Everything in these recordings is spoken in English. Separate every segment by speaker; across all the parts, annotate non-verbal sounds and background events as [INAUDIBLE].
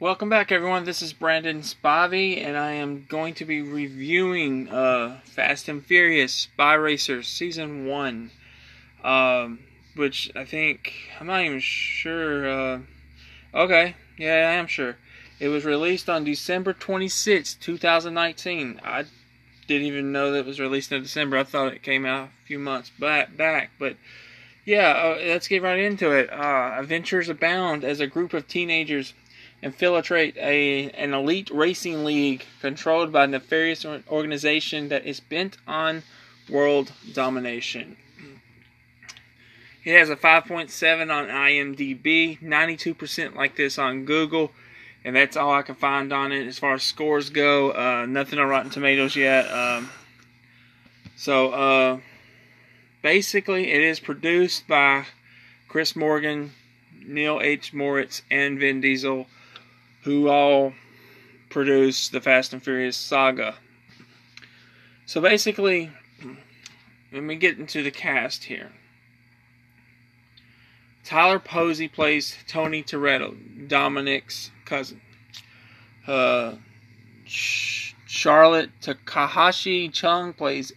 Speaker 1: Welcome back, everyone. This is Brandon Spivey, and I am going to be reviewing uh, Fast and Furious Spy Racers Season 1. Um, which I think, I'm not even sure. Uh, okay, yeah, I am sure. It was released on December 26, 2019. I didn't even know that it was released in December. I thought it came out a few months back, back but yeah, uh, let's get right into it. Uh, adventures abound as a group of teenagers infiltrate a, an elite racing league controlled by a nefarious organization that is bent on world domination. It has a 5.7 on IMDb, 92% like this on Google, and that's all I can find on it as far as scores go. Uh, nothing on Rotten Tomatoes yet. Um, so, uh, basically, it is produced by Chris Morgan, Neal H. Moritz, and Vin Diesel who all produced the Fast and Furious saga. So basically, let me get into the cast here. Tyler Posey plays Tony Toretto, Dominic's cousin. Uh, Charlotte Takahashi Chung plays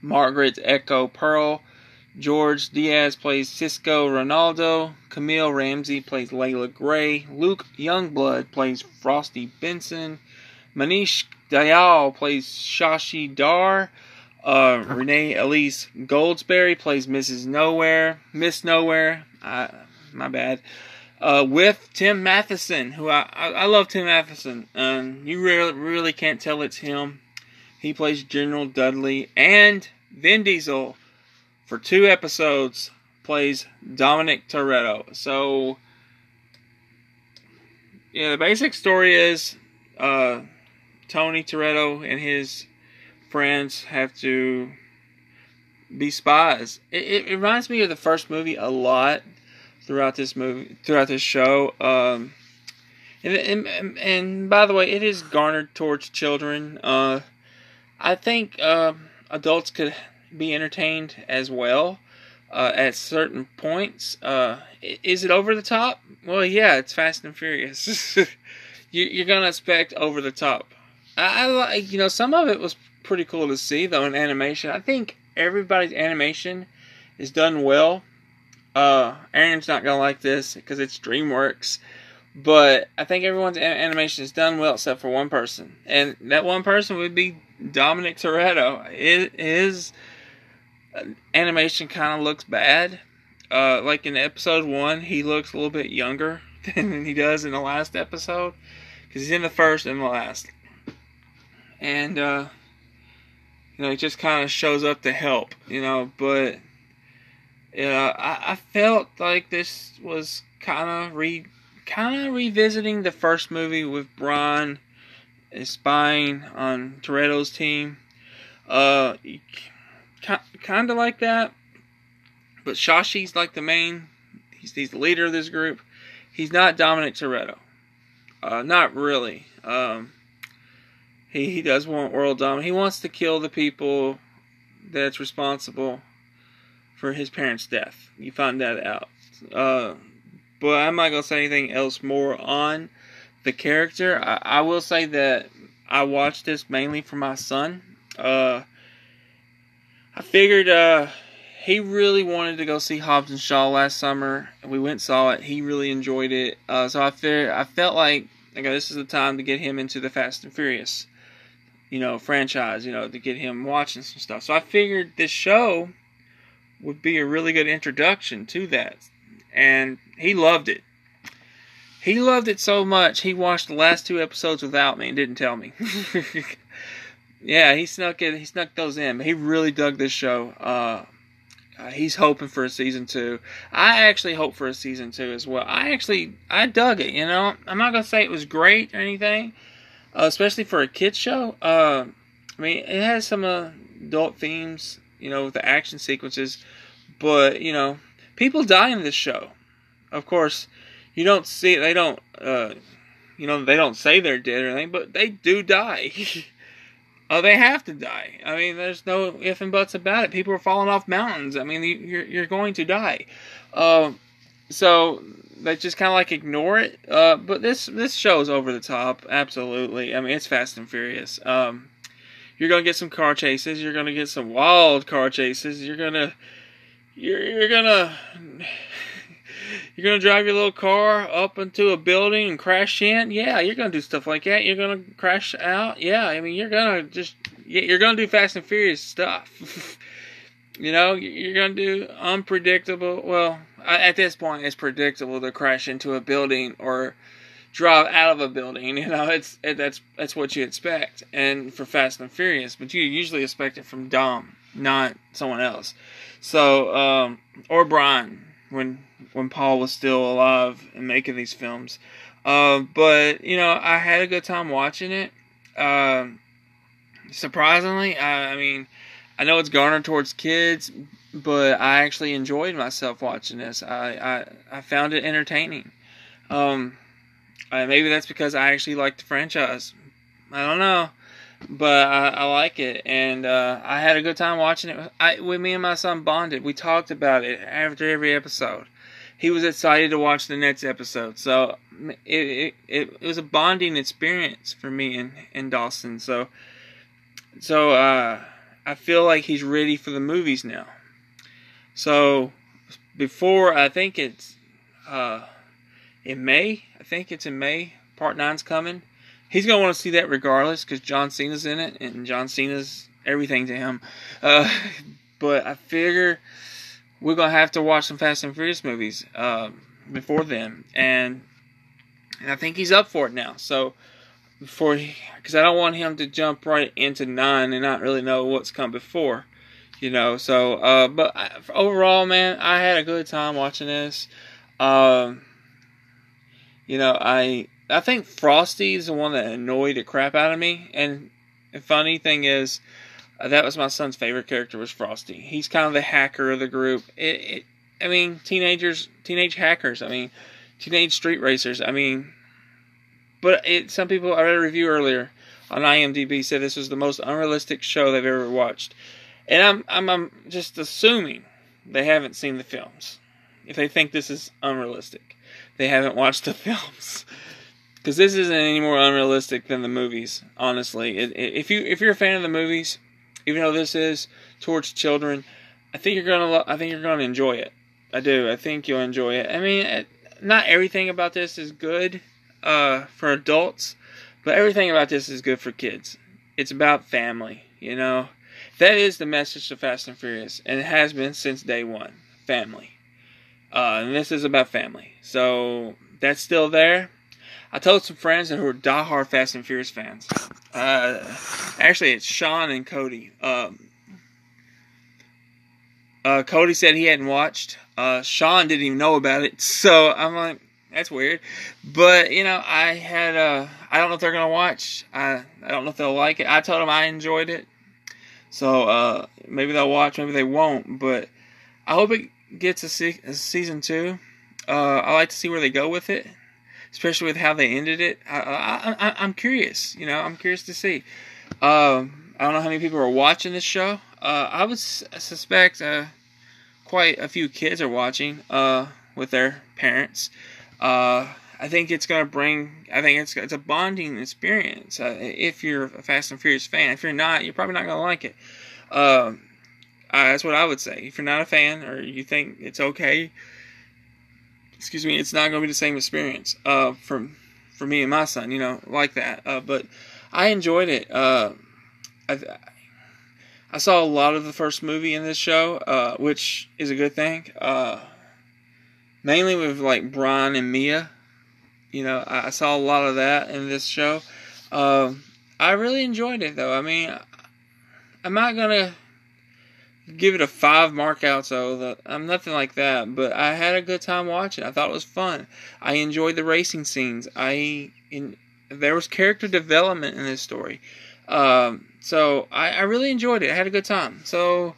Speaker 1: Margaret Echo Pearl. George Diaz plays Cisco Renaldo. Camille Ramsey plays Layla Gray. Luke Youngblood plays Frostee Benson. Manish Dayal plays Shashi Dar. Uh, [LAUGHS] Renee Elise Goldsberry plays Mrs. Nowhere. Miss Nowhere. Uh, my bad. Uh, with Tim Matheson, who I, I, I love Tim Matheson. Um, you really, really can't tell it's him. He plays General Dudley. And Vin Diesel for two episodes plays Dominic Toretto. So, yeah, the basic story is uh, Tony Toretto and his friends have to be spies. It, it, reminds me of the first movie a lot throughout this movie, throughout this show. Um, and, and, and, by the way, it is garnered towards children. Uh, I think uh, adults could be entertained as well uh, at certain points. Uh, is it over the top? Well, yeah, it's Fast and Furious. [LAUGHS] you, are gonna expect over the top. I, like, you know, some of it was pretty cool to see though in animation. I think everybody's animation is done well. Uh, Aaron's not gonna like this because it's DreamWorks, but I think everyone's animation is done well except for one person, and that one person would be Dominic Toretto. It is animation kind of looks bad. Uh, like in episode one, he looks a little bit younger [LAUGHS] than he does in the last episode because he's in the first and the last, and uh, you know he just kind of shows up to help, you know. But yeah, I, I felt like this was kind of re kind of revisiting the first movie with Brian spying on Toretto's team. Uh, kind of like that. But Shashi's like the main. He's, he's the leader of this group. He's not Dominic Toretto. Uh, not really. Um, he he does want world dominance. He wants to kill the people that's responsible for his parents' death. You find that out. Uh, but I'm not gonna say anything else more on the character. I, I will say that I watched this mainly for my son. Uh, I figured uh, he really wanted to go see Hobbs and Shaw last summer. We went saw it. He really enjoyed it. Uh, so I figured, I felt like okay, this is the time to get him into the Fast and Furious, you know, franchise. You know, to get him watching some stuff. So I figured this show would be a really good introduction to that, and he loved it. He loved it so much he watched the last two episodes without me and didn't tell me. [LAUGHS] Yeah, he snuck it. He snuck those in. He really dug this show. Uh, uh, he's hoping for a season two. I actually hope for a season two as well. I actually I dug it. You know, I'm not gonna say it was great or anything, uh, especially for a kids show. Uh, I mean, it has some adult themes. You know, with the action sequences, but you know, people die in this show. Of course, you don't see. They don't. Uh, you know, they don't say they're dead or anything, but they do die. [LAUGHS] Oh, they have to die. I mean, there's no if and buts about it. People are falling off mountains. I mean, you're you're going to die. Uh, so they just kind of like ignore it. Uh, but this this show is over the top, absolutely. I mean, it's Fast and Furious. Um, you're gonna get some car chases. You're gonna get some wild car chases. You're gonna you're you're gonna you're gonna drive your little car up into a building and crash in. Yeah, you're gonna do stuff like that. You're gonna crash out. Yeah, I mean, you're gonna just you're gonna do Fast and Furious stuff. [LAUGHS] you know, you're gonna do unpredictable. Well, at this point, it's predictable to crash into a building or drive out of a building. [LAUGHS] You know, it's it, that's that's what you expect, and for Fast and Furious, but you usually expect it from Dom, not someone else. So, um, or Brian when when Paul was still alive and making these films. Uh, but you know, I had a good time watching it. Uh, surprisingly, I, I mean, I know it's garnered towards kids, but I actually enjoyed myself watching this. I I, I found it entertaining. Um, uh, maybe that's because I actually like the franchise. I don't know, but I, I like it, and uh, I had a good time watching it. I, with me and my son bonded. We talked about it after every episode. He was excited to watch the next episode, so it it, it was a bonding experience for me and, and Dawson. So so uh, I feel like he's ready for the movies now. So before I think it's uh, in May. I think it's in May. Part nine's coming. He's gonna want to see that regardless because John Cena's in it, and John Cena's everything to him. Uh, [LAUGHS] but I figure we're gonna have to watch some Fast and Furious movies uh, before then, and, and I think he's up for it now. So before, because I don't want him to jump right into nine and not really know what's come before, you know. So, uh, but I, overall, man, I had a good time watching this. Um, you know, I I think Frostee is the one that annoyed the crap out of me. And the funny thing is, uh, that was my son's favorite character was Frostee. He's kind of the hacker of the group. It, it, I mean, teenagers, teenage hackers. I mean, teenage street racers. I mean, but it. Some people I read a review earlier on IMDb said this was the most unrealistic show they've ever watched, and I'm I'm, I'm just assuming they haven't seen the films if they think this is unrealistic they haven't watched the [LAUGHS] films because this isn't any more unrealistic than the movies. Honestly, it, it, if you if you're a fan of the movies, even though this is towards children, I think you're gonna I think you're gonna enjoy it. I do. I think you'll enjoy it. I mean, it, not everything about this is good uh, for adults, but everything about this is good for kids. It's about family, you know. That is the message of Fast and Furious, and it has been since day one. Family. Uh, and this is about family. So that's still there. I told some friends that were diehard Fast and Furious fans. Uh, actually, it's Sean and Cody. Um, uh, Cody said he hadn't watched. Uh, Sean didn't even know about it. [LAUGHS] So I'm like, that's weird. But you know, I had. Uh, I don't know if they're gonna watch. I I don't know if they'll like it. I told them I enjoyed it. So uh, maybe they'll watch. Maybe they won't. But I hope it gets a, se- a season two. Uh, I like to see where they go with it, especially with how they ended it. I, am curious. You know, I'm curious to see. Um, I don't know how many people are watching this show. Uh, I would s- suspect uh, quite a few kids are watching uh, with their parents. Uh, I think it's going to bring. I think it's it's a bonding experience. Uh, if you're a Fast and Furious fan, if you're not, you're probably not going to like it. Um, that's what I would say. If you're not a fan or you think it's okay, excuse me, it's not going to be the same experience uh, for for me and my son. You know, like that. Uh, but I enjoyed it. Uh, I I saw a lot of the first movie in this show, uh, which is a good thing. Uh, mainly with like Brian and Mia. You know, I, I saw a lot of that in this show. Um, I really enjoyed it though. I mean, I'm not gonna give it a five mark out, so I'm nothing like that. But I had a good time watching. I thought it was fun. I enjoyed the racing scenes. I in, there was character development in this story. Um, so I, I, really enjoyed it. I had a good time. So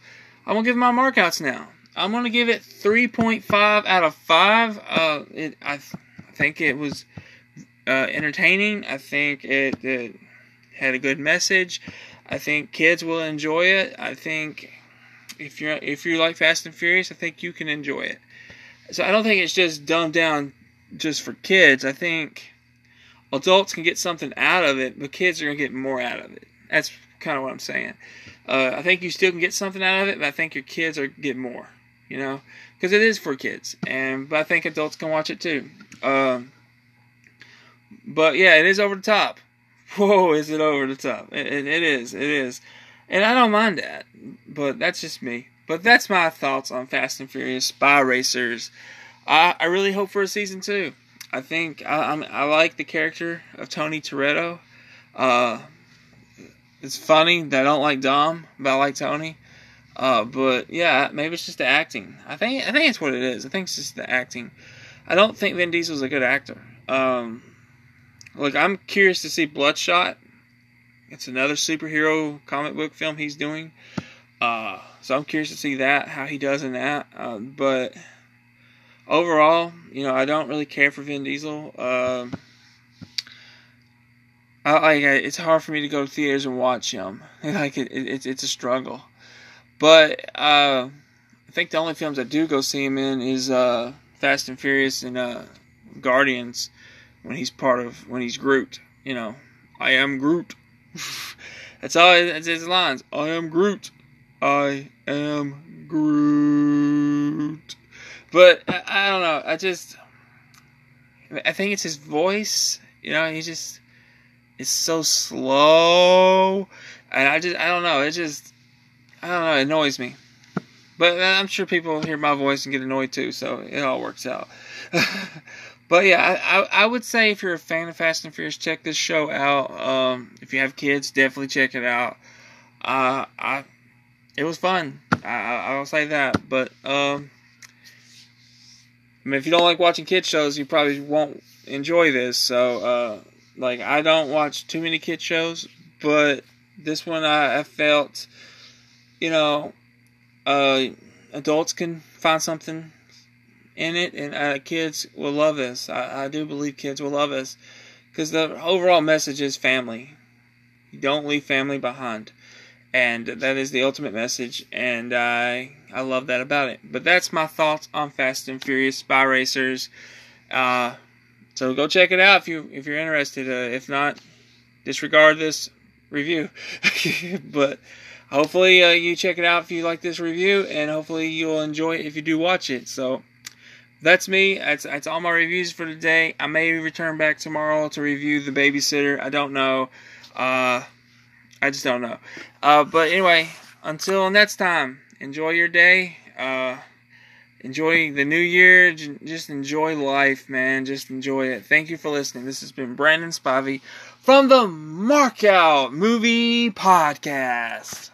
Speaker 1: I'm gonna give my mark outs now. I'm gonna give it 3.5 out of five. Uh, it, I, th- I think it was uh, entertaining. I think it, it had a good message. I think kids will enjoy it. I think if you're if you like Fast and Furious, I think you can enjoy it. So I don't think it's just dumbed down just for kids. I think adults can get something out of it, but kids are gonna get more out of it. That's kind of what I'm saying. Uh, I think you still can get something out of it, but I think your kids are get more. You know, because it is for kids, and but I think adults can watch it too. Um, but yeah, it is over the top. [LAUGHS] Whoa, is it over the top? It, it, it is, it is, and I don't mind that. But that's just me. But that's my thoughts on Fast and Furious Spy Racers. I, I really hope for a season two. I think I, I'm, I like the character of Tony Toretto. Uh, it's funny that I don't like Dom, but I like Tony. Uh, but yeah, maybe it's just the acting. I think I think it's what it is. I think it's just the acting. I don't think Vin Diesel's a good actor. Um, look, I'm curious to see Bloodshot. It's another superhero comic book film he's doing. Uh, so I'm curious to see that how he does in that. Uh, but overall, you know, I don't really care for Vin Diesel. Uh, I, like it's hard for me to go to theaters and watch him. [LAUGHS] Like it, it, it's a struggle. But uh, I think the only films I do go see him in is uh, Fast and Furious and uh, Guardians when he's part of when he's Groot. You know, I am Groot. [LAUGHS] that's all. That's his lines. I am Groot. I am Groot. But I, I don't know. I just I think it's his voice. You know, he just it's so slow, and I just I don't know. It just I don't know. It annoys me. But uh, I'm sure people hear my voice and get annoyed too, so it all works out. [LAUGHS] but yeah, I, I, I, would say if you're a fan of Fast and Furious, check this show out. Um, if you have kids, definitely check it out. Uh, I, it was fun. I, I will say that. But um, I mean, if you don't like watching kid shows, you probably won't enjoy this. So, uh, like, I don't watch too many kid shows, but this one I, I felt, you know, uh, adults can find something in it, and uh, kids will love this. I, I do believe kids will love this because the overall message is family. You don't leave family behind, and that is the ultimate message, and I I love that about it. But that's my thoughts on Fast and Furious Spy Racers. Uh, so go check it out if you if you're interested. Uh, if not, disregard this review. [LAUGHS] but hopefully uh, you check it out if you like this review, and hopefully you'll enjoy it if you do watch it. So that's me. That's, that's all my reviews for today. I may return back tomorrow to review The Babysitter. I don't know. Uh, I just don't know. Uh, but anyway, until next time, enjoy your day. Uh, enjoy the new year. Just enjoy life, man. Just enjoy it. Thank you for listening. This has been Brandon Spivey from the Markout Movie Podcast.